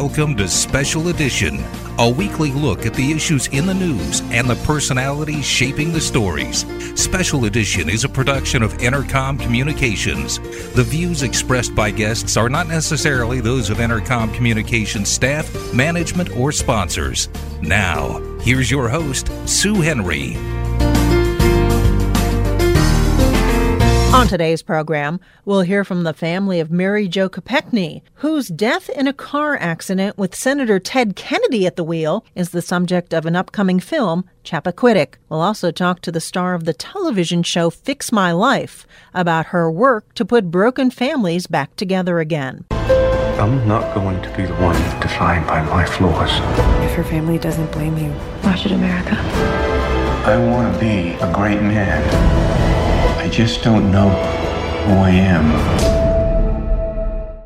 Welcome to Special Edition, a weekly look at the issues in the news and the personalities shaping the stories. Special Edition is a production of Entercom Communications. The views expressed by guests are not necessarily those of Entercom Communications staff, management, or sponsors. Now, here's your host, Sue Henry. On today's program, we'll hear from the family of Mary Jo Kopechne, whose death in a car accident with Senator Ted Kennedy at the wheel is the subject of an upcoming film, Chappaquiddick. We'll also talk to the star of the television show Fix My Life about her work to put broken families back together again. I'm not going to be the one defined by my flaws. If her family doesn't blame you, why should America? I want to be a great man. I just don't know who I am.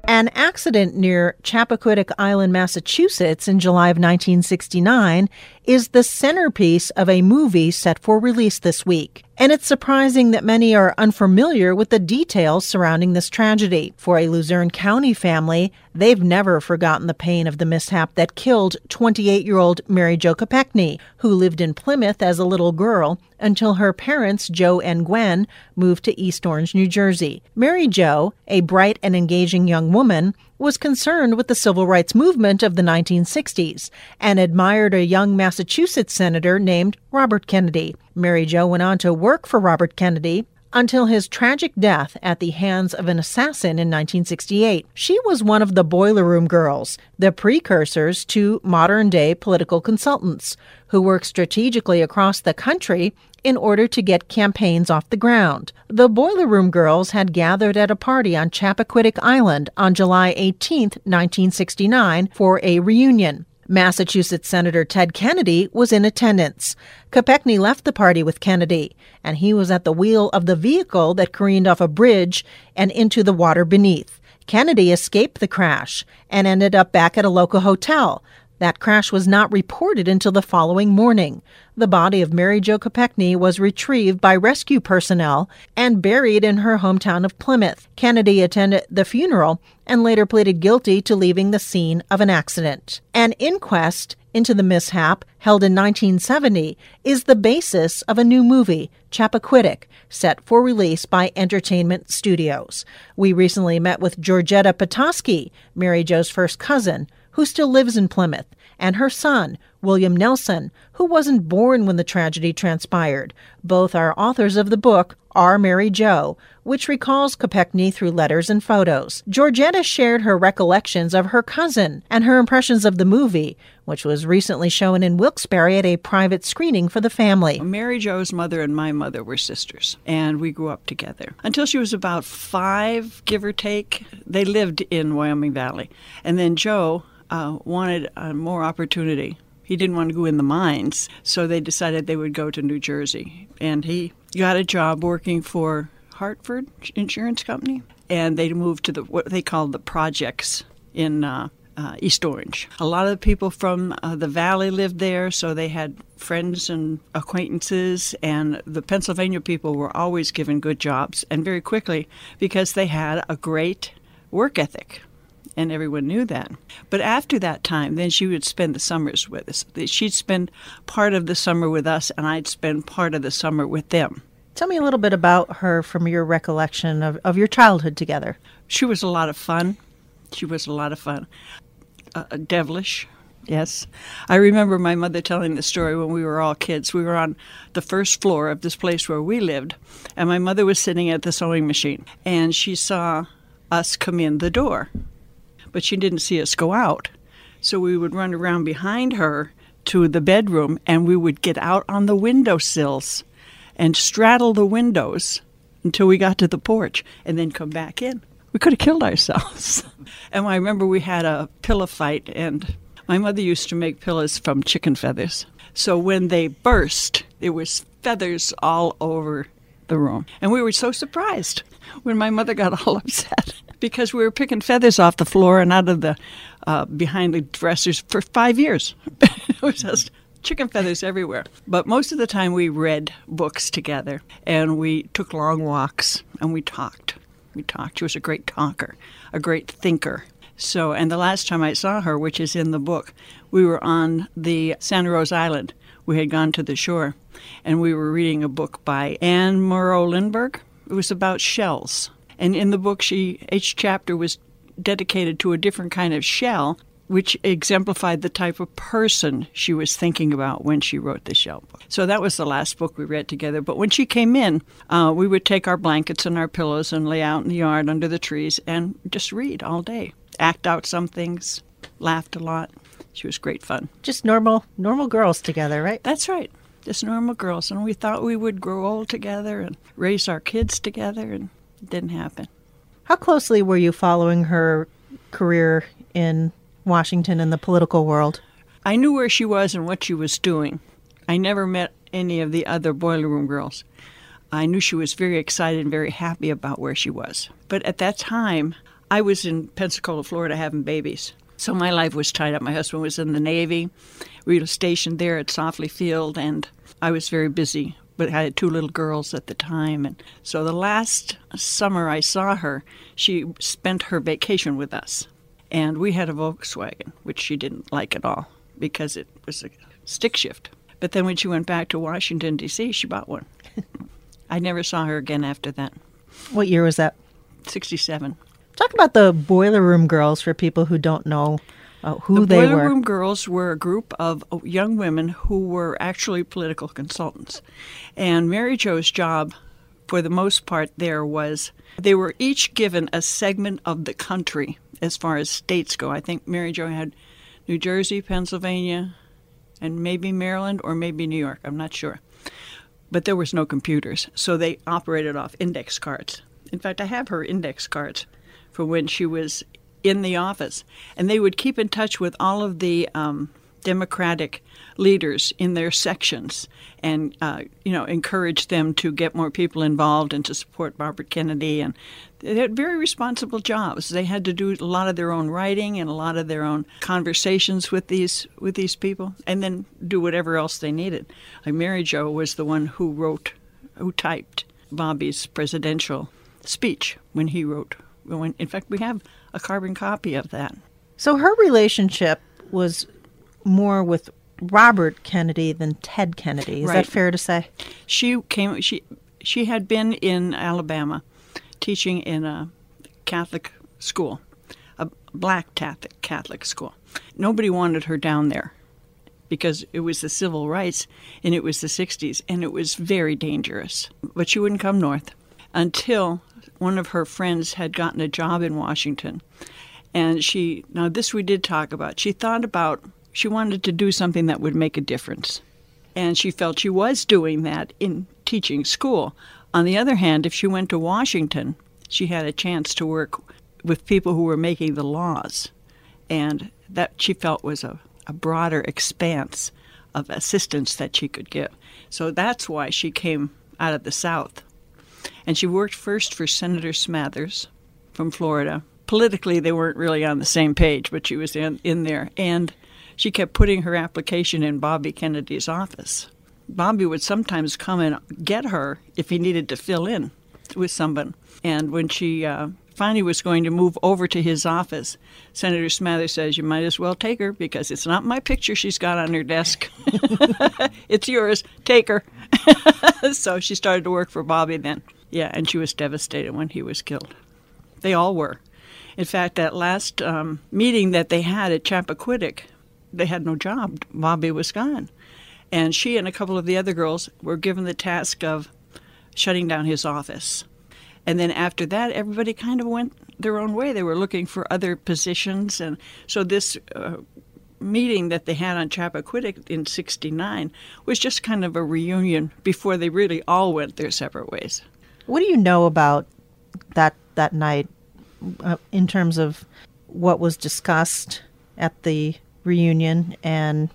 An accident near Chappaquiddick Island, Massachusetts in July of 1969 is the centerpiece of a movie set for release this week. And it's surprising that many are unfamiliar with the details surrounding this tragedy. For a Luzerne County family, they've never forgotten the pain of the mishap that killed 28 year old Mary Jo Kopechne, who lived in Plymouth as a little girl until her parents, Joe and Gwen, moved to East Orange, New Jersey. Mary Jo, a bright and engaging young woman, was concerned with the civil rights movement of the 1960s and admired a young Massachusetts senator named Robert Kennedy. Mary Jo went on to work for Robert Kennedy until his tragic death at the hands of an assassin in 1968. She was one of the Boiler Room Girls, the precursors to modern day political consultants, who work strategically across the country in order to get campaigns off the ground. The Boiler Room Girls had gathered at a party on Chappaquiddick Island on July 18, 1969, for a reunion. Massachusetts Senator Ted Kennedy was in attendance. Kopechne left the party with Kennedy, and he was at the wheel of the vehicle that careened off a bridge and into the water beneath. Kennedy escaped the crash and ended up back at a local hotel, that crash was not reported until the following morning. The body of Mary Jo Kopechne was retrieved by rescue personnel and buried in her hometown of Plymouth. Kennedy attended the funeral and later pleaded guilty to leaving the scene of an accident. An inquest into the mishap, held in 1970, is the basis of a new movie, Chappaquiddick, set for release by Entertainment Studios. We recently met with Georgetta Potoski, Mary Jo's first cousin, who still lives in Plymouth, and her son, William Nelson, who wasn't born when the tragedy transpired. Both are authors of the book Our Mary Jo, which recalls Kopechne through letters and photos. Georgetta shared her recollections of her cousin and her impressions of the movie, which was recently shown in Wilkes-Barre at a private screening for the family. Mary Jo's mother and my mother were sisters, and we grew up together. Until she was about five, give or take, they lived in Wyoming Valley. And then Joe, uh, wanted uh, more opportunity. He didn't want to go in the mines, so they decided they would go to New Jersey. And he got a job working for Hartford Insurance Company, and they moved to the what they called the projects in uh, uh, East Orange. A lot of people from uh, the valley lived there, so they had friends and acquaintances, and the Pennsylvania people were always given good jobs and very quickly because they had a great work ethic and everyone knew that. But after that time, then she would spend the summers with us. She'd spend part of the summer with us, and I'd spend part of the summer with them. Tell me a little bit about her from your recollection of, of your childhood together. She was a lot of fun. She was a lot of fun. Uh, devilish, yes. I remember my mother telling the story when we were all kids. We were on the first floor of this place where we lived, and my mother was sitting at the sewing machine, and she saw us come in the door but she didn't see us go out. So we would run around behind her to the bedroom and we would get out on the windowsills and straddle the windows until we got to the porch and then come back in. we could have killed ourselves. and I remember we had a pillow fight, and my mother used to make pillows from chicken feathers. So when they burst, there was feathers all over the room. And we were so surprised when my mother got all upset because we were picking feathers off the floor and out of the uh, behind the dressers for five years. it was just chicken feathers everywhere. But most of the time we read books together and we took long walks and we talked. We talked. She was a great talker, a great thinker. So, and the last time I saw her, which is in the book, we were on the Santa Rosa Island. We had gone to the shore and we were reading a book by Anne Morrow Lindbergh. It was about shells. And in the book, she each chapter was dedicated to a different kind of shell, which exemplified the type of person she was thinking about when she wrote the shell book. So that was the last book we read together. But when she came in, uh, we would take our blankets and our pillows and lay out in the yard under the trees and just read all day, act out some things, laughed a lot. She was great fun. Just normal, normal girls together, right? That's right. Just normal girls. And we thought we would grow old together and raise our kids together, and didn't happen. How closely were you following her career in Washington and the political world? I knew where she was and what she was doing. I never met any of the other Boiler Room girls. I knew she was very excited and very happy about where she was. But at that time, I was in Pensacola, Florida, having babies. So my life was tied up. My husband was in the Navy. We were stationed there at Saufley Field, and I was very busy. But I had two little girls at the time. And so the last summer I saw her, she spent her vacation with us. And we had a Volkswagen, which she didn't like at all because it was a stick shift. But then when she went back to Washington, D.C., she bought one. I never saw her again after that. What year was that? 67. Talk about the Boiler Room Girls for people who don't know uh, who the they Boiler were. Room Girls were a group of young women who were actually political consultants. And Mary Jo's job, for the most part, there was they were each given a segment of the country as far as states go. I think Mary Jo had New Jersey, Pennsylvania, and maybe Maryland or maybe New York. I'm not sure. But there was no computers, so they operated off index cards. In fact, I have her index cards for when she was in the office, and they would keep in touch with all of the um, Democratic leaders in their sections, and uh, you know encourage them to get more people involved and to support Robert Kennedy. And they had very responsible jobs. They had to do a lot of their own writing and a lot of their own conversations with these with these people, and then do whatever else they needed. Like Mary Jo was the one who wrote, who typed Bobby's presidential speech when he wrote in fact, we have a carbon copy of that. So her relationship was more with Robert Kennedy than Ted Kennedy. Is Right. that fair to say? She came. She she had been in Alabama, teaching in a Catholic school, a black Catholic Catholic school. Nobody wanted her down there because it was the civil rights and it was the 60s and it was very dangerous. But she wouldn't come north until one of her friends had gotten a job in Washington. And she, now this we did talk about, she thought about, she wanted to do something that would make a difference. And she felt she was doing that in teaching school. On the other hand, if she went to Washington, she had a chance to work with people who were making the laws. And that she felt was a, a broader expanse of assistance that she could give. So that's why she came out of the South. And she worked first for Senator Smathers from Florida. Politically, they weren't really on the same page, but she was in, in there. And she kept putting her application in Bobby Kennedy's office. Bobby would sometimes come and get her if he needed to fill in with someone. And when she uh, finally was going to move over to his office, Senator Smathers says, You might as well take her because it's not my picture she's got on her desk. it's yours. Take her. so she started to work for Bobby then. Yeah, and she was devastated when he was killed. They all were. In fact, that last um, meeting that they had at Chappaquiddick, they had no job. Bobby was gone. And she and a couple of the other girls were given the task of shutting down his office. And then after that, everybody kind of went their own way. They were looking for other positions. And so this uh, meeting that they had on Chappaquiddick in 69 was just kind of a reunion before they really all went their separate ways. What do you know about that that night uh, in terms of what was discussed at the reunion and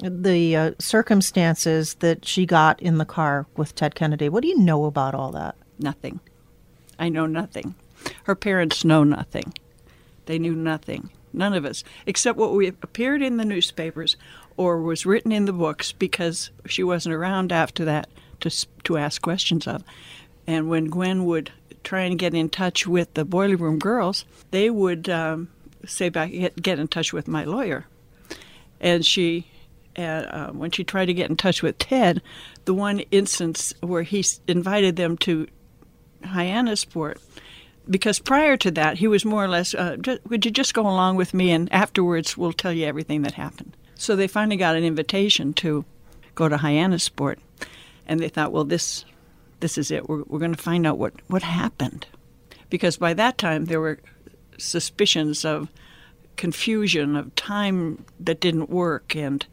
the uh, circumstances that she got in the car with Ted Kennedy. What do you know about all that? Nothing. I know nothing. Her parents know nothing. They knew nothing. None of us, except what we appeared in the newspapers or was written in the books because she wasn't around after that to, to ask questions of. And when Gwen would try and get in touch with the boiler room girls, they would um, say back, get, get in touch with my lawyer. And she, uh, when she tried to get in touch with Ted, the one instance where he invited them to Hyannisport, because prior to that, he was more or less, uh, would you just go along with me and afterwards we'll tell you everything that happened. So they finally got an invitation to go to Hyannisport, and they thought, well, this this is it. We're, we're going to find out what, what happened. Because by that time, there were suspicions of confusion, of time that didn't work, and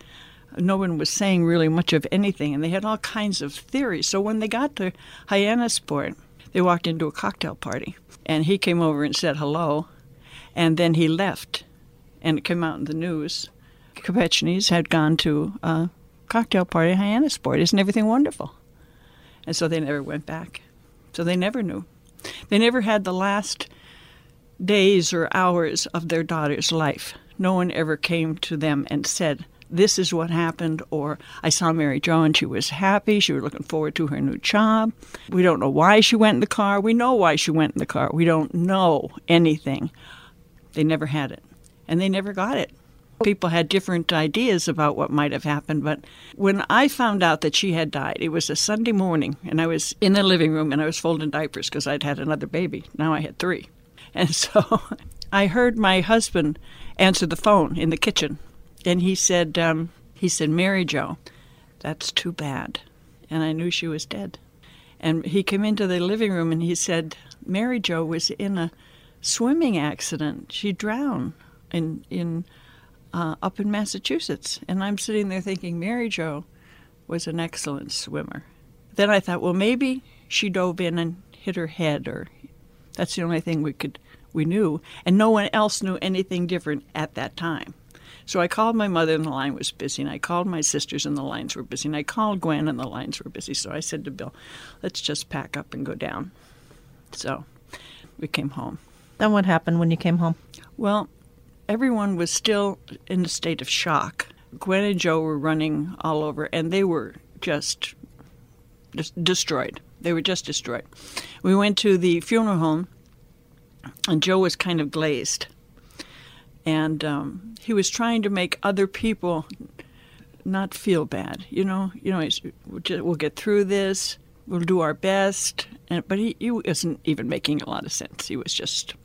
no one was saying really much of anything, and they had all kinds of theories. So when they got to Hyannisport, they walked into a cocktail party, and he came over and said hello, and then he left, and it came out in the news. Kopechne's had gone to a cocktail party in Hyannisport. Isn't everything wonderful? And so they never went back. So they never knew. They never had the last days or hours of their daughter's life. No one ever came to them and said, This is what happened, or I saw Mary Jo and she was happy. She was looking forward to her new job. We don't know why she went in the car. We know why she went in the car. We don't know anything. They never had it, and they never got it. People had different ideas about what might have happened, but when I found out that she had died, it was a Sunday morning, and I was in the living room and I was folding diapers because I'd had another baby. Now I had three. And so I heard my husband answer the phone in the kitchen, and he said, um, he said, Mary Jo, that's too bad. And I knew she was dead. And he came into the living room and he said, Mary Jo was in a swimming accident. She drowned in in uh, up in Massachusetts. And I'm sitting there thinking, Mary Jo was an excellent swimmer. Then I thought, well, maybe she dove in and hit her head, or that's the only thing we could we knew, and no one else knew anything different at that time. So I called my mother, and the line was busy, and I called my sisters, and the lines were busy, and I called Gwen, and the lines were busy. So I said to Bill, "Let's just pack up and go down." So we came home. Then what happened when you came home? Well, everyone was still in a state of shock. Gwen and Joe were running all over, and they were just, just destroyed. They were just destroyed. We went to the funeral home, and Joe was kind of glazed. And um, he was trying to make other people not feel bad. You know, you know, we'll get through this. We'll do our best. And but he, he wasn't even making a lot of sense. He was just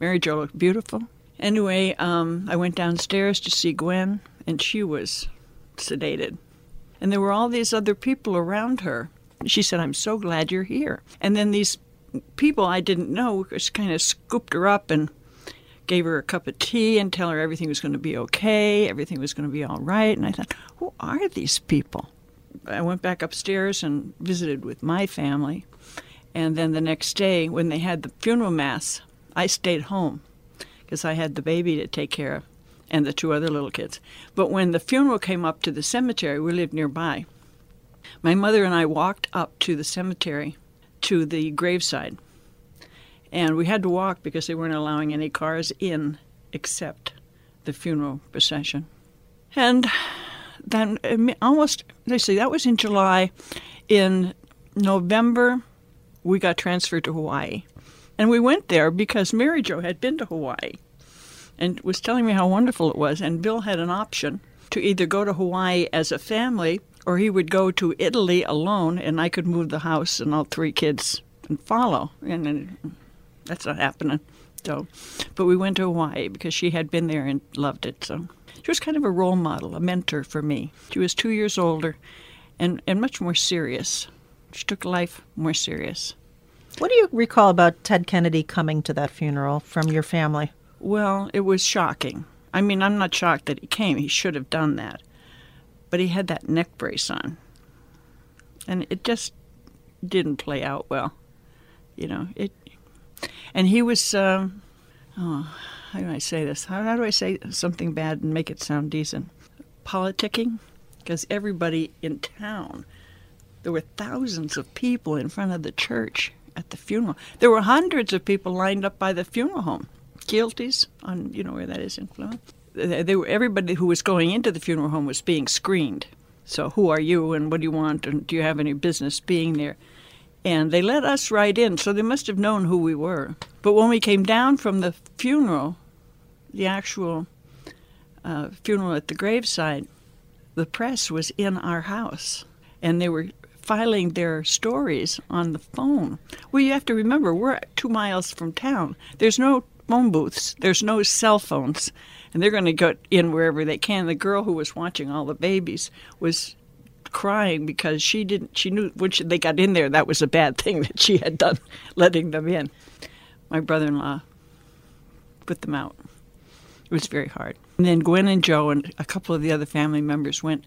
Mary Jo looked beautiful. Anyway, um, I went downstairs to see Gwen, and she was sedated. And there were all these other people around her. She said, I'm so glad you're here. And then these people I didn't know just kind of scooped her up and gave her a cup of tea and tell her everything was going to be okay, everything was going to be all right. And I thought, who are these people? I went back upstairs and visited with my family. And then the next day, when they had the funeral mass, I stayed home because I had the baby to take care of and the two other little kids. But when the funeral came up to the cemetery, we lived nearby. My mother and I walked up to the cemetery to the graveside. And we had to walk because they weren't allowing any cars in except the funeral procession. And then um, almost, they say that was in July. In November, we got transferred to Hawaii. And we went there because Mary Jo had been to Hawaii and was telling me how wonderful it was. And Bill had an option to either go to Hawaii as a family or he would go to Italy alone and I could move the house and all three kids and follow. And, and that's not happening. So, but we went to Hawaii because she had been there and loved it. So she was kind of a role model, a mentor for me. She was two years older and, and much more serious. She took life more serious. What do you recall about Ted Kennedy coming to that funeral from your family? Well, it was shocking. I mean, I'm not shocked that he came. He should have done that. But he had that neck brace on. And it just didn't play out well. You know, it and he was um, how do I say this? How, how do I say something bad and make it sound decent? Politicking, because everybody in town, there were thousands of people in front of the church at the funeral. There were hundreds of people lined up by the funeral home. Keelties, on you know where that is in. They, they were everybody who was going into the funeral home was being screened. So who are you and what do you want and do you have any business being there? And they let us right in, so they must have known who we were. But when we came down from the funeral, the actual uh, funeral at the graveside, the press was in our house and they were filing their stories on the phone. Well, you have to remember, we're two miles from town. There's no phone booths, there's no cell phones, and they're going to go in wherever they can. The girl who was watching all the babies was crying because she didn't she knew when she, they got in there that was a bad thing that she had done letting them in. My brother-in-law put them out. It was very hard. And then gwen and joe and a couple of the other family members went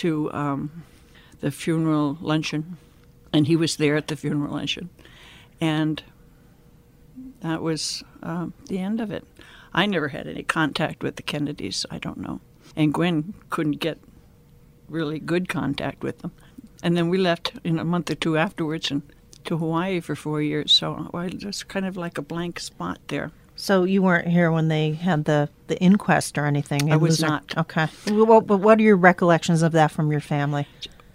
to um, the funeral luncheon and he was there at the funeral luncheon. And that was uh, the end of it. I never had any contact with the kennedys i don't know. And gwen couldn't get really good contact with them. And then we left in a month or two afterwards and to Hawaii for four years. So I was kind of like a blank spot there. So you weren't here when they had the, the inquest or anything? I was not. Okay. Well, but what are your recollections of that from your family?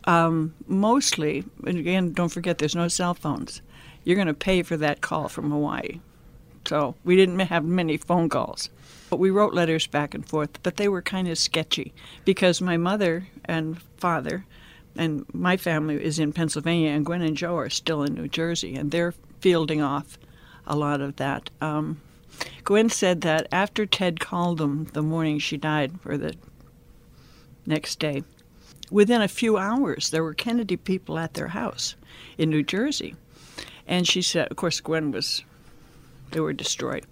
Um, mostly, and again, don't forget there's no cell phones. You're going to pay for that call from Hawaii. So we didn't have many phone calls. But we wrote letters back and forth, but they were kind of sketchy because my mother and father and my family is in Pennsylvania, and Gwen and Joe are still in New Jersey, and they're fielding off a lot of that. Um, Gwen said that after Ted called them the morning she died, or the next day, within a few hours there were Kennedy people at their house in New Jersey. And she said, of course, Gwen was, they were destroyed.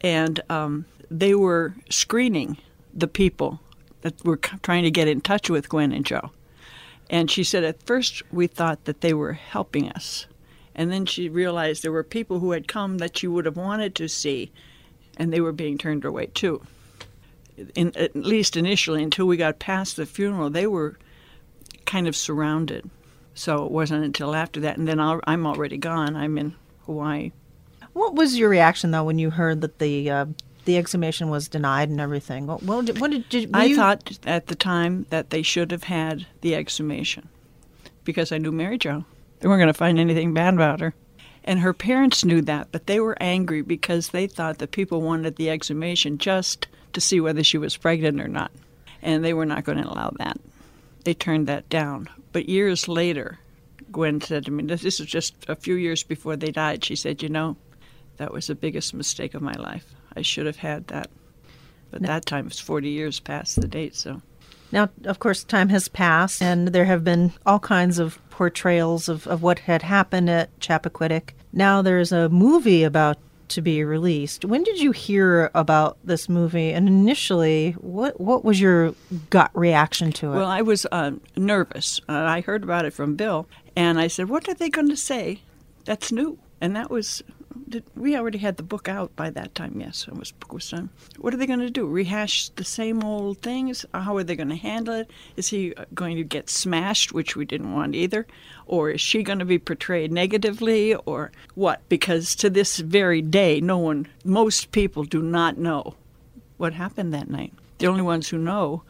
And um, they were screening the people that were trying to get in touch with Gwen and Joe. And she said, at first we thought that they were helping us. And then she realized there were people who had come that she would have wanted to see, and they were being turned away too. In, at least initially, until we got past the funeral, they were kind of surrounded. So it wasn't until after that, and then i am already gone. I'm in Hawaii. What was your reaction though when you heard that the uh, the exhumation was denied and everything. What, what did, what did, did I you... thought at the time that they should have had the exhumation because I knew Mary Jo. They weren't going to find anything bad about her. And her parents knew that, but they were angry because they thought that people wanted the exhumation just to see whether she was pregnant or not. And they were not going to allow that. They turned that down. But years later, Gwen said to me, this is just a few years before they died, she said, You know, that was the biggest mistake of my life. I should have had that. But that time was 40 years past the date, so. Now, of course, time has passed, and there have been all kinds of portrayals of, of what had happened at Chappaquiddick. Now there's a movie about to be released. When did you hear about this movie? And initially, what what was your gut reaction to it? Well, I was uh, nervous. Uh, I heard about it from Bill, and I said, "What are they going to say? That's new." And that was did, we already had the book out by that time. Yes, it was book was done. What are they going to do? Rehash the same old things? How are they going to handle it? Is he uh, going to get smashed, which we didn't want either, or is she going to be portrayed negatively, or what? Because to this very day, no one, most people do not know what happened that night. The only ones who know,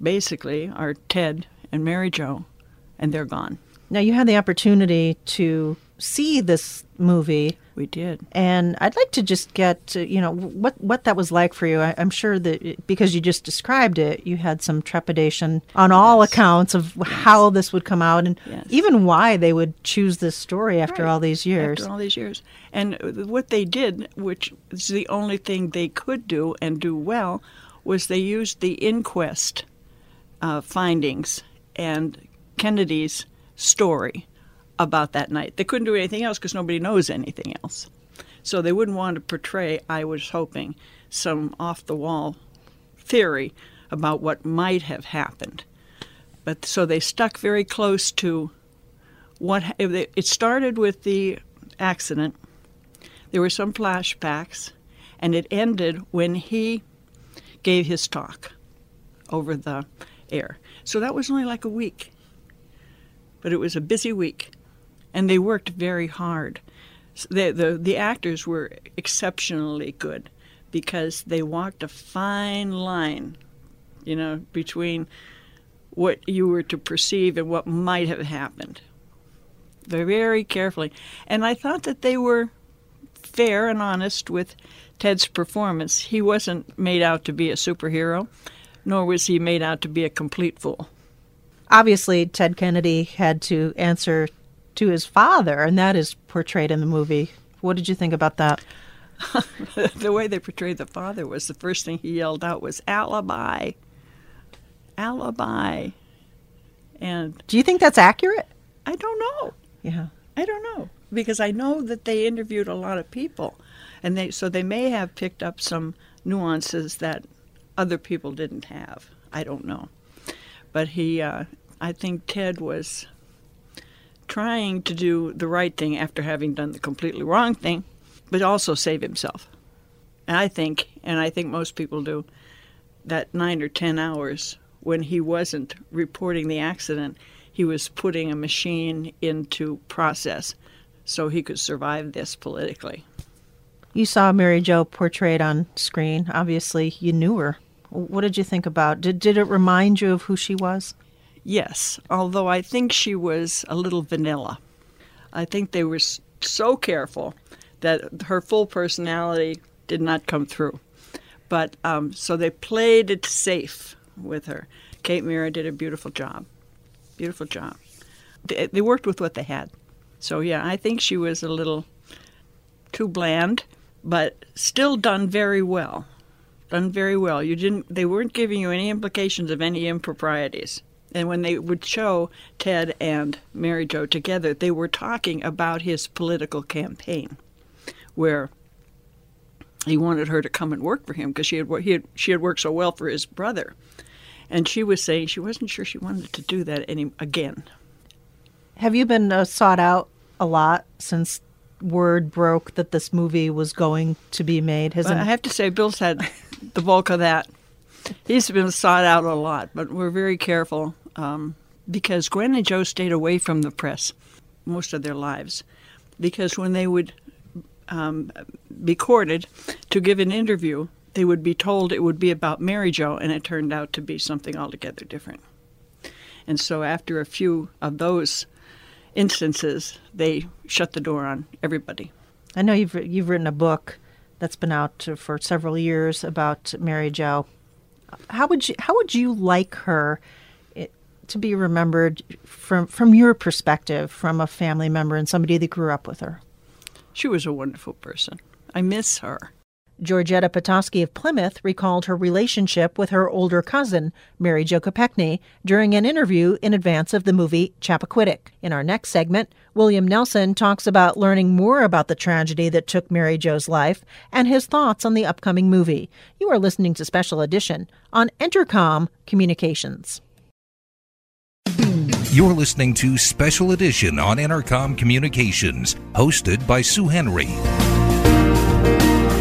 basically, are Ted and Mary Jo, and they're gone. Now you had the opportunity to see this movie. We did. And I'd like to just get, you know, what, what that was like for you. I, am sure that because you just described it, you had some trepidation on all yes. accounts of yes. how this would come out and yes. even why they would choose this story after right. all these years. After all these years. And what they did, which is the only thing they could do and do well, was they used the inquest uh, findings and Kennedy's story about that night. They couldn't do anything else because nobody knows anything else. So they wouldn't want to portray, I was hoping, some off the wall theory about what might have happened. But so they stuck very close to what it started with the accident. There were some flashbacks, And it ended when he gave his talk over the air. So that was only like a week. But it was a busy week. And they worked very hard. The, the, the actors were exceptionally good because they walked a fine line, you know, between what you were to perceive and what might have happened. Very carefully. And I thought that they were fair and honest with Ted's performance. He wasn't made out to be a superhero, nor was he made out to be a complete fool. Obviously, Ted Kennedy had to answer to his father, and that is portrayed in the movie. What did you think about that? the way they portrayed the father was the first thing he yelled out was alibi. Alibi. And Do you think that's accurate? I don't know. Yeah. I don't know because I know that they interviewed a lot of people, and they so they may have picked up some nuances that other people didn't have. I don't know, but he, uh, I think Ted was trying to do the right thing after having done the completely wrong thing, but also save himself. And I think, and I think most people do, that nine or ten hours when he wasn't reporting the accident, he was putting a machine into process so he could survive this politically. You saw Mary Jo portrayed on screen. Obviously, you knew her. What did you think about? Did did it remind you of who she was? Yes, although I think she was a little vanilla. I think they were so careful that her full personality did not come through. But um, so they played it safe with her. Kate Mara did a beautiful job. Beautiful job. They, they worked with what they had. So yeah, I think she was a little too bland, but still done very well. Done very well. You didn't. They weren't giving you any implications of any improprieties. And when they would show Ted and Mary Jo together, they were talking about his political campaign, where he wanted her to come and work for him because she had, he had she had worked so well for his brother, and she was saying she wasn't sure she wanted to do that any again. Have you been uh, sought out a lot since word broke that this movie was going to be made? Has But I have to say, Bill's had the bulk of that. He's been sought out a lot, but we're very careful um, because Gwen and Joe stayed away from the press most of their lives. Because when they would um, be courted to give an interview, they would be told it would be about Mary Jo, and it turned out to be something altogether different. And so, after a few of those instances, they shut the door on everybody. I know you've you've written a book that's been out for several years about Mary Jo. How would you how would you like her to be remembered from from your perspective, from a family member and somebody that grew up with her? She was a wonderful person. I miss her. Georgetta Potoski of Plymouth recalled her relationship with her older cousin, Mary Jo Kopechne, during an interview in advance of the movie Chappaquiddick. In our next segment, William Nelson talks about learning more about the tragedy that took Mary Jo's life and his thoughts on the upcoming movie. You are listening to Special Edition on Entercom Communications. You're listening to Special Edition on Entercom Communications, hosted by Sue Henry.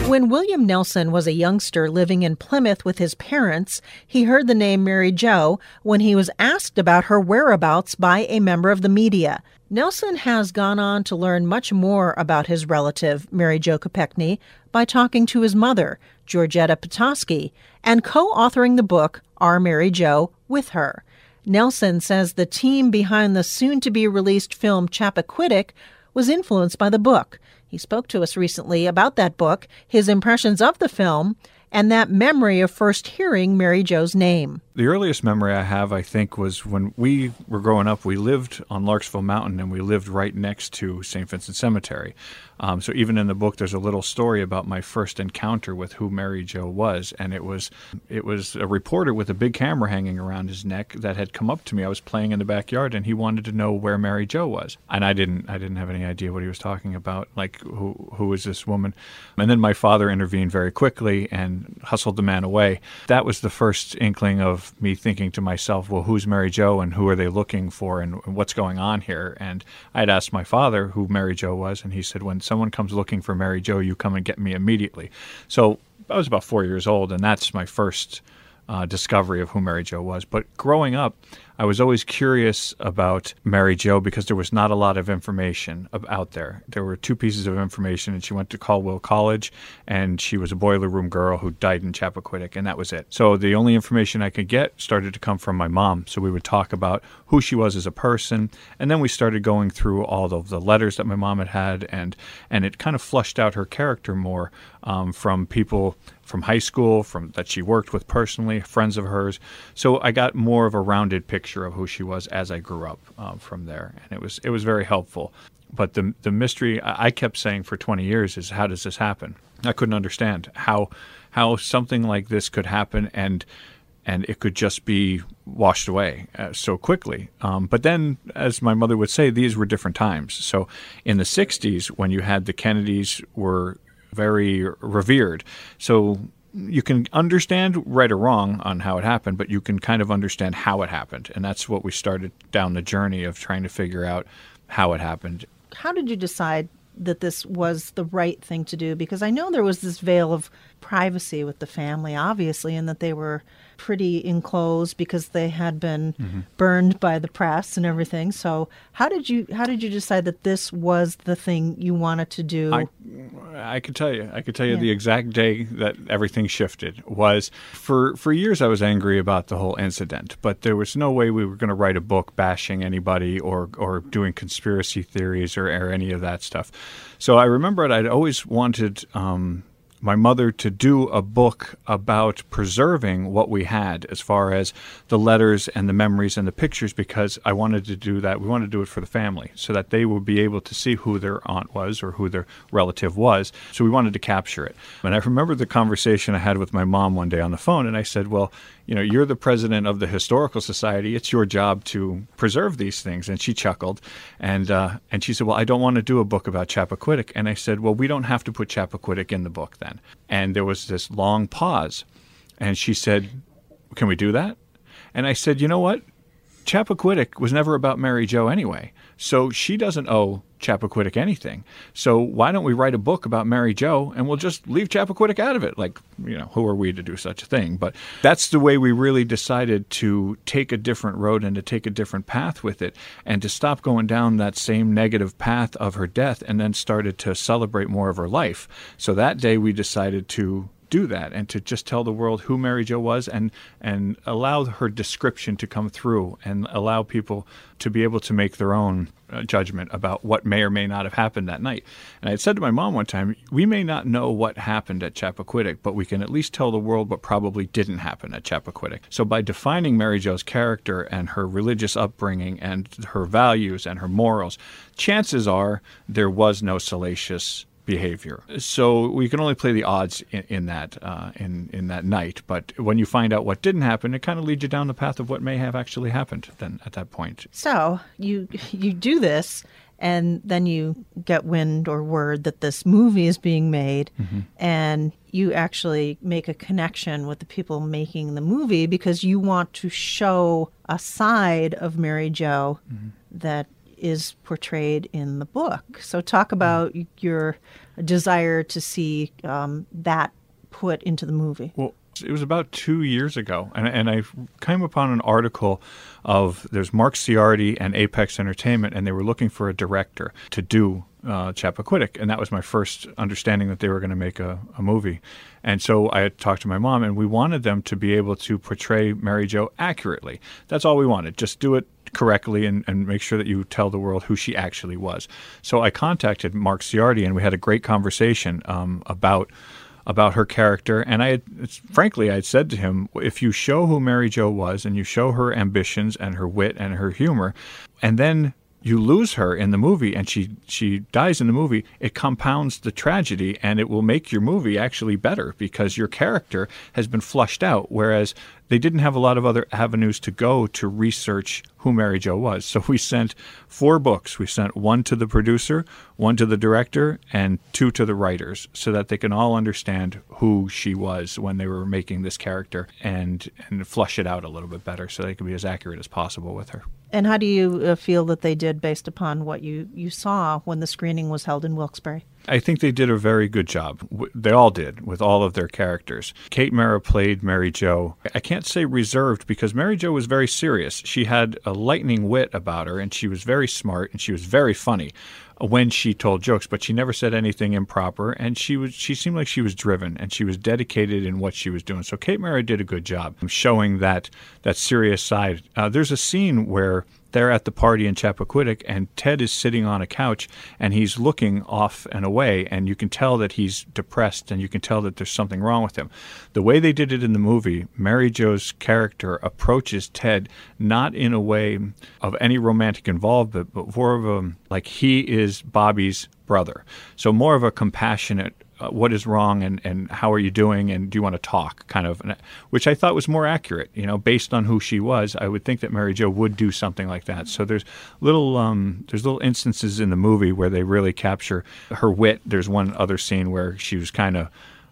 When William Nelson was a youngster living in Plymouth with his parents, he heard the name Mary Jo when he was asked about her whereabouts by a member of the media. Nelson has gone on to learn much more about his relative, Mary Jo Kopechne, by talking to his mother, Georgetta Potoski, and co authoring the book Our Mary Jo with her. Nelson says the team behind the soon to be released film Chappaquiddick was influenced by the book. He spoke to us recently about that book, his impressions of the film, and that memory of first hearing Mary Jo's name. The earliest memory I have, I think, was when we were growing up. We lived on Larksville Mountain, and we lived right next to St. Vincent Cemetery. Um, so even in the book, there's a little story about my first encounter with who Mary Jo was, and it was it was a reporter with a big camera hanging around his neck that had come up to me. I was playing in the backyard, and he wanted to know where Mary Jo was, and I didn't I didn't have any idea what he was talking about. Like who who is this woman? And then my father intervened very quickly and hustled the man away. That was the first inkling of me thinking to myself, well, who's Mary Jo and who are they looking for and what's going on here? And I had asked my father who Mary Jo was, and he said, when someone comes looking for Mary Jo, you come and get me immediately. So I was about four years old, and that's my first uh, discovery of who Mary Jo was. But growing up, I was always curious about Mary Jo because there was not a lot of information out there. There were two pieces of information, and she went to Caldwell College, and she was a boiler room girl who died in Chappaquiddick, and that was it. So the only information I could get started to come from my mom. So we would talk about who she was as a person, and then we started going through all of the letters that my mom had had, and and it kind of flushed out her character more um, from people from high school, from that she worked with personally, friends of hers. So I got more of a rounded picture of who she was as I grew up um, from there, and it was it was very helpful. But the the mystery I kept saying for 20 years is how does this happen? I couldn't understand how how something like this could happen and and it could just be washed away uh, so quickly. Um, but then, as my mother would say, these were different times. So in the 60s, when you had the Kennedys were very revered. So you can understand right or wrong on how it happened, but you can kind of understand how it happened. And that's what we started down the journey of trying to figure out how it happened. How did you decide that this was the right thing to do? Because I know there was this veil of privacy with the family, obviously, and that they were pretty enclosed because they had been mm-hmm. burned by the press and everything. So how did you how did you decide that this was the thing you wanted to do? I, I could tell you. I could tell you yeah. the exact day that everything shifted was for for years I was angry about the whole incident, but there was no way we were going to write a book bashing anybody or or doing conspiracy theories or, or any of that stuff. So I remember it. I'd always wanted um, my mother to do a book about preserving what we had as far as the letters and the memories and the pictures because I wanted to do that. We wanted to do it for the family so that they would be able to see who their aunt was or who their relative was. So we wanted to capture it. And I remember the conversation I had with my mom one day on the phone, and I said, Well, you know, you're the president of the Historical Society. It's your job to preserve these things. And she chuckled, and uh, and she said, "Well, I don't want to do a book about Chappaquiddick." And I said, "Well, we don't have to put Chappaquiddick in the book then." And there was this long pause, and she said, "Can we do that?" And I said, "You know what? Chappaquiddick was never about Mary Jo anyway. So she doesn't owe Chappaquiddick anything. So why don't we write a book about Mary Jo and we'll just leave Chappaquiddick out of it? Like, you know, who are we to do such a thing? But that's the way we really decided to take a different road and to take a different path with it and to stop going down that same negative path of her death and then started to celebrate more of her life. So that day we decided to do that and to just tell the world who Mary Jo was and and allow her description to come through and allow people to be able to make their own uh, judgment about what may or may not have happened that night. And I had said to my mom one time, we may not know what happened at Chappaquiddick, but we can at least tell the world what probably didn't happen at Chappaquiddick. So by defining Mary Jo's character and her religious upbringing and her values and her morals, chances are there was no salacious behavior. So we can only play the odds in, in that uh, in in that night. But when you find out what didn't happen, it kind of leads you down the path of what may have actually happened. Then at that point. So you you do this, and then you get wind or word that this movie is being made, mm-hmm. and you actually make a connection with the people making the movie because you want to show a side of Mary Jo mm-hmm. that is portrayed in the book. So, talk about your desire to see um, that put into the movie. Well, it was about two years ago, and, and I came upon an article of there's Mark Ciardi and Apex Entertainment, and they were looking for a director to do uh, Chappaquiddick, and that was my first understanding that they were going to make a, a, movie. And so I talked to my mom, and we wanted them to be able to portray Mary Jo accurately. That's all we wanted. Just do it correctly and, and make sure that you tell the world who she actually was. So I contacted Mark Ciardi, and we had a great conversation um, about about her character. And I had, frankly, I had said to him, if you show who Mary Jo was and you show her ambitions and her wit and her humor, and then you lose her in the movie and she she dies in the movie it compounds the tragedy and it will make your movie actually better because your character has been flushed out whereas they didn't have a lot of other avenues to go to research who Mary Jo was. So we sent four books. We sent one to the producer, one to the director, and two to the writers so that they can all understand who she was when they were making this character and, and flush it out a little bit better so they can be as accurate as possible with her. And how do you uh, feel that they did based upon what you, you saw when the screening was held in Wilkes-Barre? I think they did a very good job. They all did with all of their characters. Kate Mara played Mary Jo. I can't say reserved because Mary Jo was very serious. She had a lightning wit about her and she was very smart and she was very funny when she told jokes, but she never said anything improper and she was she seemed like she was driven and she was dedicated in what she was doing. So Kate Mara did a good job showing that that serious side. Uh, there's a scene where they're at the party in Chappaquiddick, and Ted is sitting on a couch and he's looking off and away, and you can tell that he's depressed and you can tell that there's something wrong with him. The way they did it in the movie, Mary Jo's character approaches Ted not in a way of any romantic involvement, but more of a like he is Bobby's brother. So more of a compassionate uh, what is wrong and, and how are you doing and do you want to talk kind of which i thought was more accurate you know based on who she was i would think that mary jo would do something like that so there's little um, there's little instances in the movie where they really capture her wit there's one other scene where she was kind of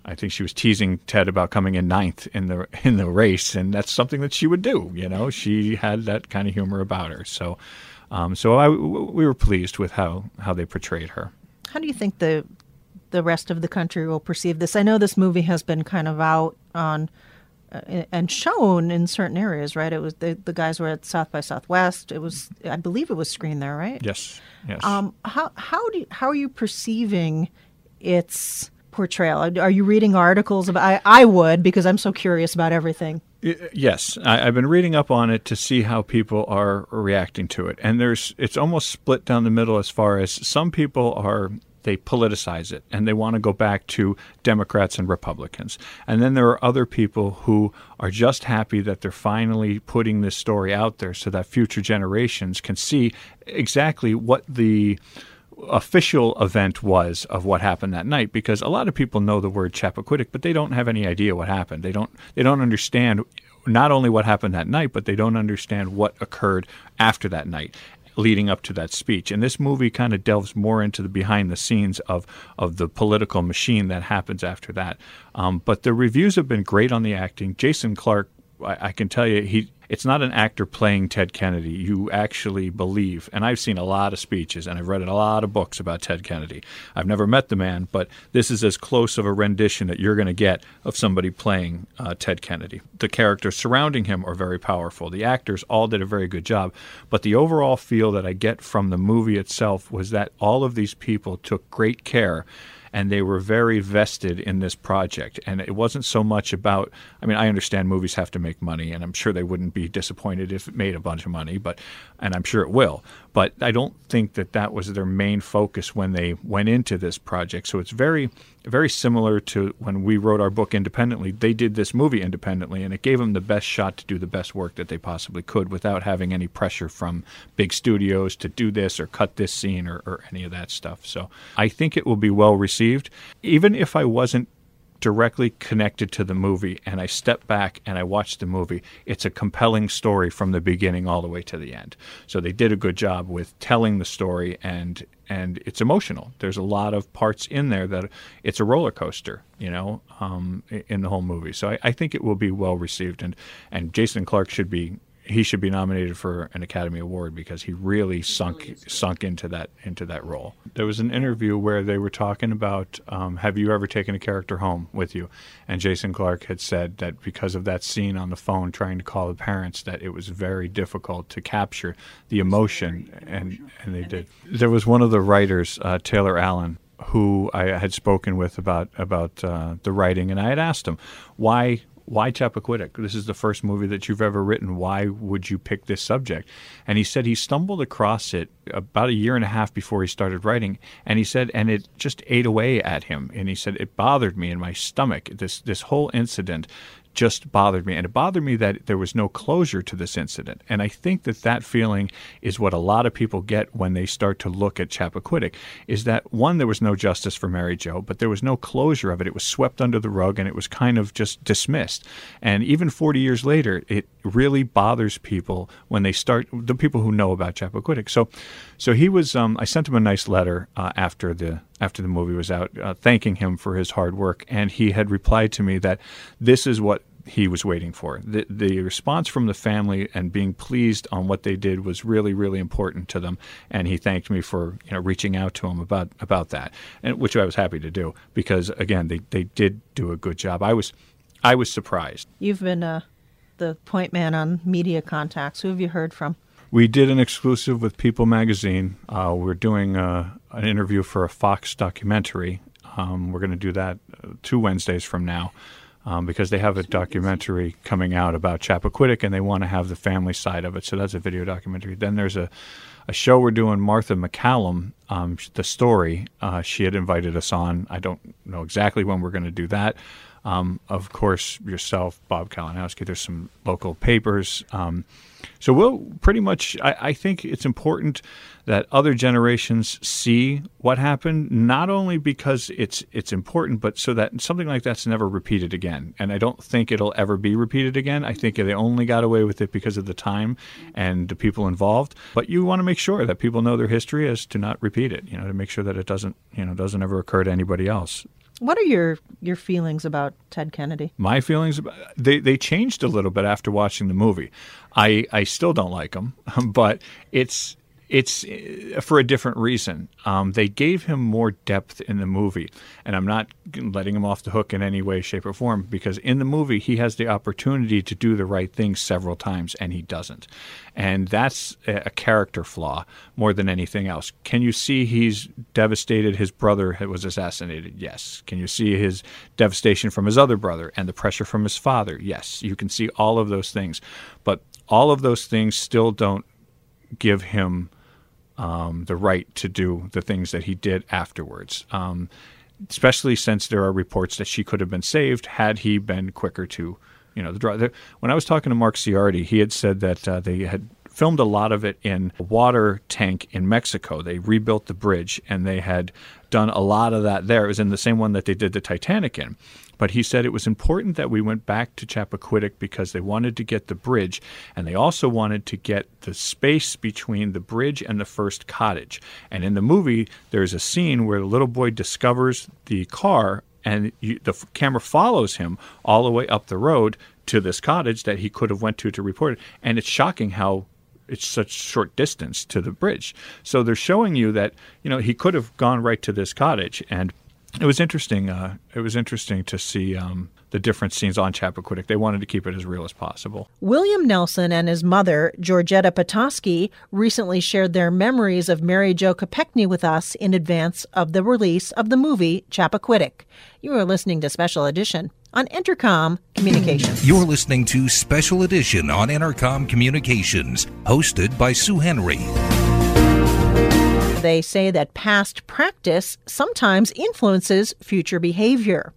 I think she was teasing Ted about coming in ninth in the in the race, and that's something that she would do. You know, she had that kind of humor about her. So, um, so I, we were pleased with how how they portrayed her. How do you think the the rest of the country will perceive this. I know this movie has been kind of out on uh, and shown in certain areas, right? It was the the guys were at South by Southwest. It was, I believe, it was screened there, right? Yes, yes. Um, how how do you, how are you perceiving its portrayal? Are you reading articles about? I, I would because I'm so curious about everything. Yes, I, have been reading up on it to see how people are reacting to it, and there's it's almost split down the middle as far as some people are they politicize it and they want to go back to Democrats and Republicans. And then there are other people who are just happy that they're finally putting this story out there so that future generations can see exactly what the official event was of what happened that night because a lot of people know the word Chappaquiddick but they don't have any idea what happened. They don't they don't understand not only what happened that night, but they don't understand what occurred after that night leading up to that speech. And this movie kind of delves more into the behind the scenes of of the political machine that happens after that. Um, but the reviews have been great on the acting. Jason Clarke, I, I can tell you, he it's not an actor playing Ted Kennedy. You actually believe. And I've seen a lot of speeches and I've read a lot of books about Ted Kennedy. I've never met the man, but this is as close of a rendition that you're going to get of somebody playing uh, Ted Kennedy. The characters surrounding him are very powerful. The actors all did a very good job. But the overall feel that I get from the movie itself was that all of these people took great care and they were very vested in this project. And it wasn't so much about, I mean, I understand movies have to make money, and I'm sure they wouldn't be disappointed if it made a bunch of money, but, and I'm sure it will. But I don't think that that was their main focus when they went into this project. So it's very, very similar to when we wrote our book independently. They did this movie independently, and it gave them the best shot to do the best work that they possibly could without having any pressure from big studios to do this or cut this scene or, or any of that stuff. So I think it will be well received. Even if I wasn't directly connected to the movie and I step back and I watch the movie, it's a compelling story from the beginning all the way to the end. So they did a good job with telling the story and and it's emotional. There's a lot of parts in there that it's a roller coaster, you know, um, in the whole movie. So I, I think it will be well received and and Jason Clarke should be he should be nominated for an Academy Award because he really sunk sunk into that into that role. There was an interview where they were talking about um, have you ever taken a character home with you, and Jason Clarke had said that because of that scene on the phone trying to call the parents that it was very difficult to capture the emotion, and and they did. There was one of the writers, uh, Taylor Allen, who I had spoken with about about uh, the writing, and I had asked him why why Chappaquiddick? This is the first movie that you've ever written. Why would you pick this subject? And he said he stumbled across it about a year and a half before he started writing, and he said, and it just ate away at him. And he said it bothered me in my stomach. This this whole incident just bothered me. And it bothered me that there was no closure to this incident. And I think that that feeling is what a lot of people get when they start to look at Chappaquiddick is that one, there was no justice for Mary Jo, but there was no closure of it. It was swept under the rug and it was kind of just dismissed. And even 40 years later, it really bothers people when they start the people who know about Chappaquiddick. So, so he was. Um, I sent him a nice letter uh, after the after the movie was out, uh, thanking him for his hard work, and he had replied to me that this is what he was waiting for. The, the response from the family and being pleased on what they did was really, really important to them. And he thanked me for you know reaching out to him about about that, and which I was happy to do because again they, they did do a good job. I was I was surprised. You've been uh, the point man on media contacts. Who have you heard from? We did an exclusive with People Magazine. Uh, we're doing uh, an interview for a Fox documentary. Um, we're going to do that uh, two Wednesdays from now um, because they have a documentary coming out about Chappaquiddick and they want to have the family side of it. So that's a video documentary. Then there's a, a show we're doing, Martha MacCallum, um, the story. Uh, she had invited us on. I don't know exactly when we're going to do that. Um, of course, yourself, Bob Kalinowski. There's some local papers. Um, so we'll pretty much. I, I, think it's important that other generations see what happened, not only because it's it's important, but so that something like that's never repeated again. And I don't think it'll ever be repeated again. I think they only got away with it because of the time and the people involved. But you want to make sure that people know their history as to not repeat it. You know, to make sure that it doesn't you know doesn't ever occur to anybody else. What are your your feelings about Ted Kennedy? My feelings about they they changed a little bit after watching the movie. I I still don't like him, but it's it's uh, for a different reason. Um, they gave him more depth in the movie, and I'm not letting him off the hook in any way, shape, or form because in the movie he has the opportunity to do the right thing several times, and he doesn't, and that's a character flaw more than anything else. Can you see he's devastated? His brother was assassinated. Yes. Can you see his devastation from his other brother and the pressure from his father? Yes. You can see all of those things, but all of those things still don't give him um, the right to do the things that he did afterwards. Um, especially since there are reports that she could have been saved had he been quicker to, you know, the draw. When I was talking to Mark Ciardi, he had said that uh, they had filmed a lot of it in a water tank in Mexico. They rebuilt the bridge and they had done a lot of that there. It was in the same one that they did the Titanic in. But he said it was important that we went back to Chappaquiddick because they wanted to get the bridge and they also wanted to get the space between the bridge and the first cottage. And in the movie, there's a scene where the little boy discovers the car and you, the camera follows him all the way up the road to this cottage that he could have went to to report it. And it's shocking how it's such short distance to the bridge. So they're showing you that you know he could have gone right to this cottage and it was interesting. Uh, it was interesting to see um, the different scenes on Chappaquiddick. They wanted to keep it as real as possible. William Nelson and his mother, Georgetta Potoski, recently shared their memories of Mary Jo Kopechne with us in advance of the release of the movie Chappaquiddick. You are listening to Special Edition on Entercom Communications. You're listening to Special Edition on Entercom Communications, hosted by Sue Henry. They say that past practice sometimes influences future behavior.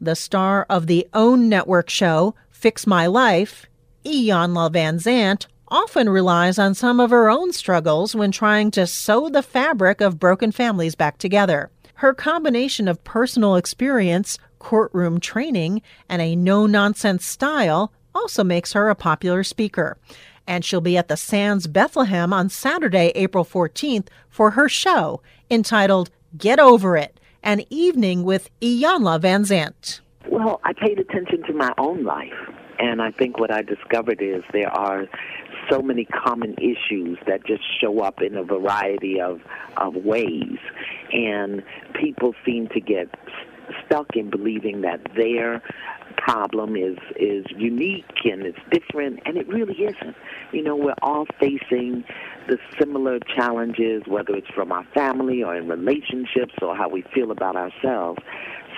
The star of the OWN network show, Fix My Life, Iyanla Vanzant, often relies on some of her own struggles when trying to sew the fabric of broken families back together. Her combination of personal experience, courtroom training, and a no nonsense style also makes her a popular speaker and she'll be at the Sands Bethlehem on Saturday, April 14th for her show entitled Get Over It, an evening with Iyanla Vanzant. Well, I paid attention to my own life, and I think what I discovered is there are so many common issues that just show up in a variety of, of ways, and people seem to get stuck in believing that their problem is is unique and it's different and it really isn't. You know we're all facing the similar challenges whether it's from our family or in relationships or how we feel about ourselves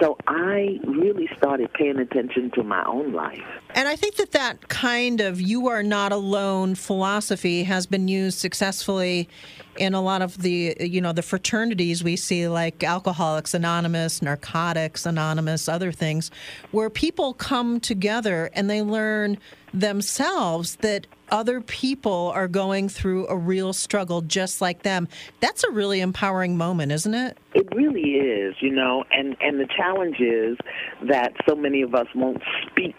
so I really started paying attention to my own life. And I think that that kind of you are not alone philosophy has been used successfully in a lot of the you know the fraternities we see like alcoholics anonymous narcotics anonymous other things where people come together and they learn themselves that other people are going through a real struggle just like them. That's a really empowering moment, isn't it? It really is, you know, and and the challenge is that so many of us won't speak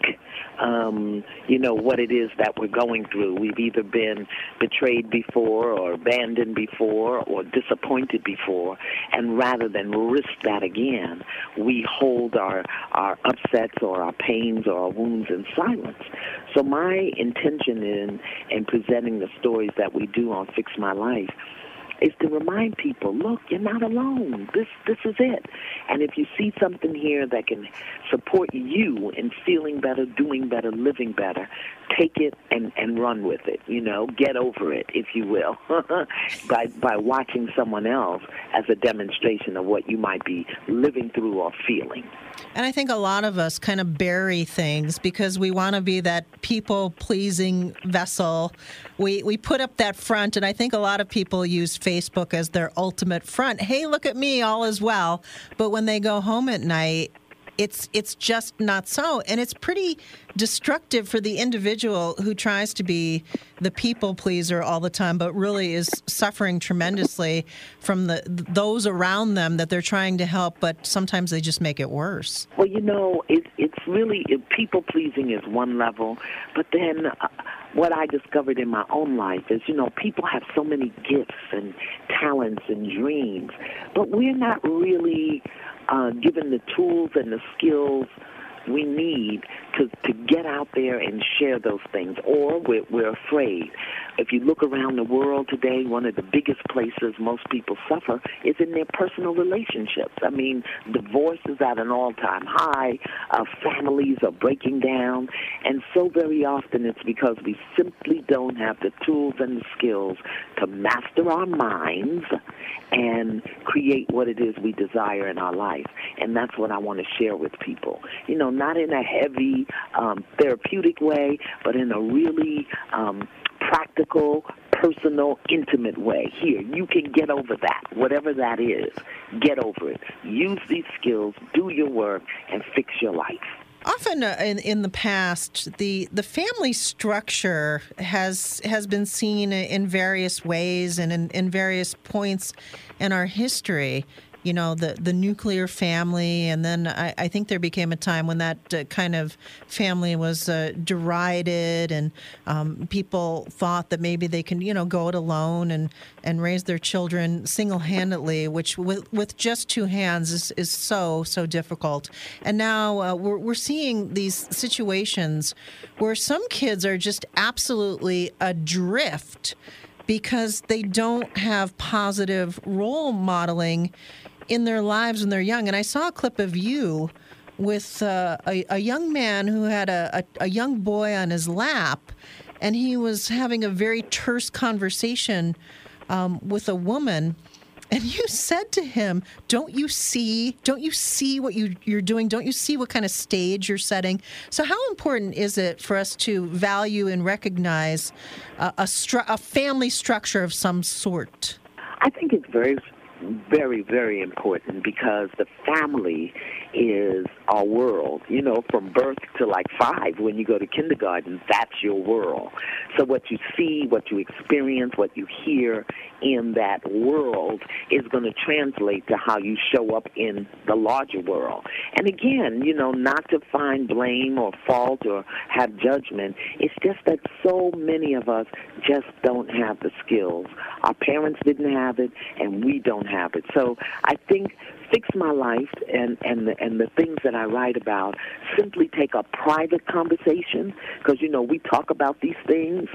um, you know, what it is that we're going through. We've either been betrayed before or abandoned before or disappointed before. And rather than risk that again, we hold our, our upsets or our pains or our wounds in silence. So my intention in, in presenting the stories that we do on Fix My Life is to remind people, look, you're not alone. This this is it. And if you see something here that can support you in feeling better, doing better, living better, take it and and run with it. You know, get over it, if you will, by by watching someone else as a demonstration of what you might be living through or feeling. And I think a lot of us kind of bury things because we want to be that people pleasing vessel. We we put up that front and I think a lot of people use Facebook as their ultimate front. Hey, look at me, all is well. But when they go home at night, it's it's just not so and it's pretty destructive for the individual who tries to be the people pleaser all the time but really is suffering tremendously from the those around them that they're trying to help but sometimes they just make it worse well you know it, it's really people pleasing is one level but then uh, what I discovered in my own life is, you know, people have so many gifts and talents and dreams, but we're not really uh, given the tools and the skills we need to, to get out there and share those things, or we're, we're afraid. If you look around the world today, one of the biggest places most people suffer is in their personal relationships. I mean, divorce is at an all time high, uh, families are breaking down, and so very often it's because we simply don't have the tools and the skills to master our minds and create what it is we desire in our life. And that's what I want to share with people. You know, not in a heavy, um, therapeutic way, but in a really um, practical, personal, intimate way. Here, you can get over that, whatever that is. Get over it. Use these skills, do your work, and fix your life. Often uh, in, in the past, the, the family structure has has been seen in various ways and in, in various points in our history you know, the, the nuclear family. And then I, I think there became a time when that uh, kind of family was uh, derided and um, people thought that maybe they can, you know, go it alone and, and raise their children single handedly, which with, with just two hands is, is so, so difficult. And now uh, we're, we're seeing these situations where some kids are just absolutely adrift because they don't have positive role modeling in their lives when they're young. And I saw a clip of you with uh, a, a, young man who had a, a, a young boy on his lap, and he was having a very terse conversation um, with a woman. And you said to him, "Don't you see? Don't you see what you, you're doing? Don't you see what kind of stage you're setting?" So, how important is it for us to value and recognize uh, a, stru- a family structure of some sort? I think it's very very, very important because the family is our world. You know, from birth to like five, when you go to kindergarten, that's your world. So what you see, what you experience, what you hear in that world is going to translate to how you show up in the larger world. And again, you know, not to find blame or fault or have judgment. It's just that so many of us just don't have the skills. Our parents didn't have it, and we don't have it. So I think fix my life and and the, and the things that I write about simply take a private conversation because you know we talk about these things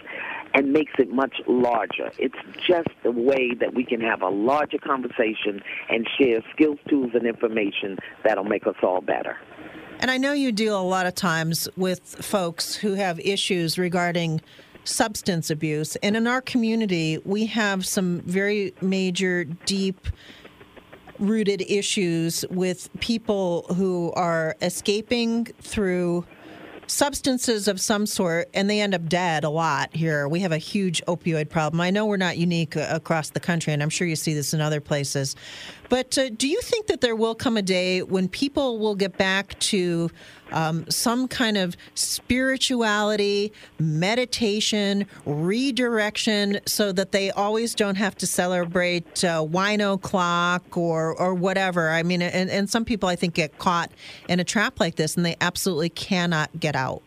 and makes it much larger. It's just a way that we can have a larger conversation and share skills, tools, and information that'll make us all better. And I know you deal a lot of times with folks who have issues regarding substance abuse. And in our community, we have some very major, deep rooted issues with people who are escaping through substances of some sort and they end up dead a lot here. We have a huge opioid problem. I know we're not unique uh, across the country, and I'm sure you see this in other places. But uh, do you think that there will come a day when people will get back to um, some kind of spirituality, meditation, redirection, so that they always don't have to celebrate uh, wine o'clock or or whatever? I mean, and, and some people I think get caught in a trap like this, and they absolutely cannot get out.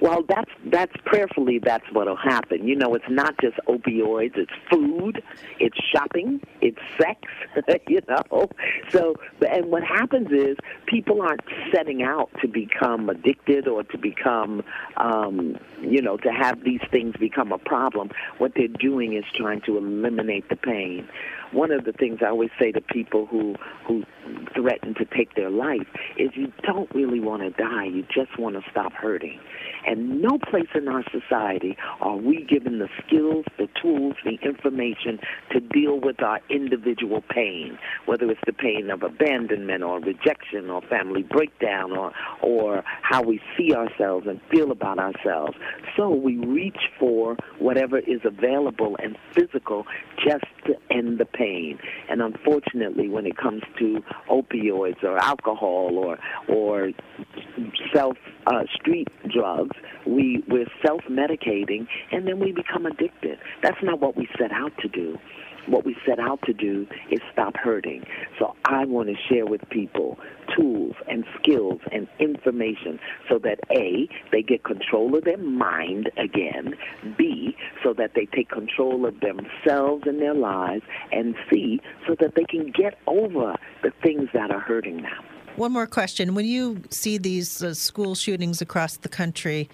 Well, that's that's prayerfully that's what'll happen. You know, it's not just opioids; it's food, it's shopping, it's sex. you know, so and what happens is people aren't setting out to become addicted or to become, um, you know, to have these things become a problem. What they're doing is trying to eliminate the pain one of the things I always say to people who who threaten to take their life is you don't really want to die. You just want to stop hurting. And no place in our society are we given the skills, the tools, the information to deal with our individual pain, whether it's the pain of abandonment or rejection or family breakdown or, or how we see ourselves and feel about ourselves. So we reach for whatever is available and physical just to end the pain. And unfortunately, when it comes to opioids or alcohol or, or self uh, street drugs, we we're self medicating, and then we become addicted. That's not what we set out to do. What we set out to do is stop hurting. So I want to share with people tools and skills and information so that A, they get control of their mind again, B, so that they take control of themselves and their lives, and C, so that they can get over the things that are hurting them. One more question. When you see these uh, school shootings across the country,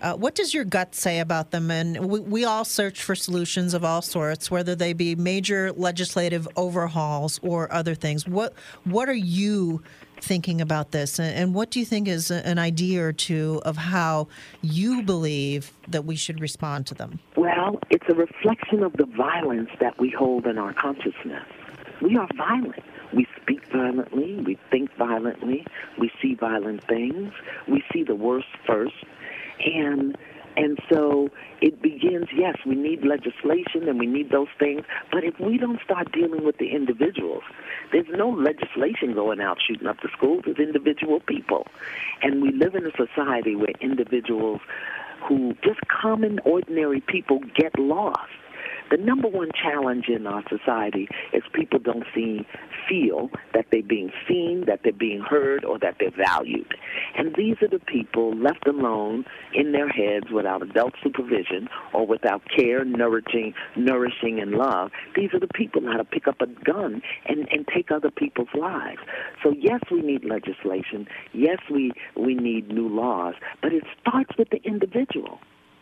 uh, what does your gut say about them? And we, we, all search for solutions of all sorts, whether they be major legislative overhauls or other things. What What are you thinking about this, and what do you think is an idea or two of how you believe that we should respond to them? Well, it's a reflection of the violence that we hold in our consciousness. We are violent. Violently, we think violently, we see violent things, we see the worst first, and and so it begins, yes, we need legislation and we need those things, but if we don't start dealing with the individuals, there's no legislation going out shooting up the schools, it's individual people. And we live in a society where individuals who, just common, ordinary people, get lost the number one challenge in our society is people don't see, feel that they're being seen, that they're being heard, or that they're valued. And these are the people left alone in their heads without adult supervision or without care, nourishing, nourishing and love. These are the people that to pick up a gun and, and take other people's lives. So yes, we need legislation. Yes, we, we need new laws, but it starts with the individual.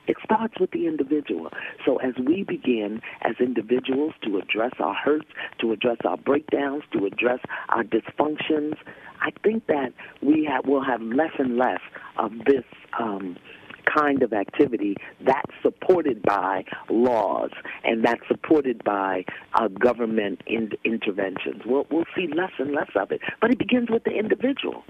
It starts with the individual. So as we begin as individuals to address our hurts, to address our breakdowns, to address our dysfunctions, I think that we have, will have less and less of this um, kind of activity that's supported by laws and that's supported by uh, government in- interventions. We'll, we'll see less and less of it. But it begins with the individual.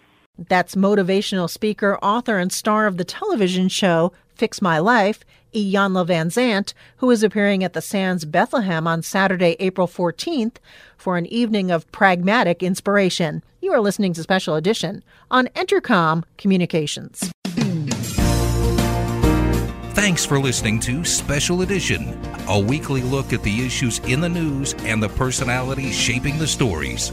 That's motivational speaker, author, and star of the television show Fix My Life, Iyanla Vanzant, who is appearing at the Sands Bethlehem on Saturday, April 14th for an evening of pragmatic inspiration. You are listening to Special Edition on Entercom Communications. Thanks for listening to Special Edition, a weekly look at the issues in the news and the personalities shaping the stories.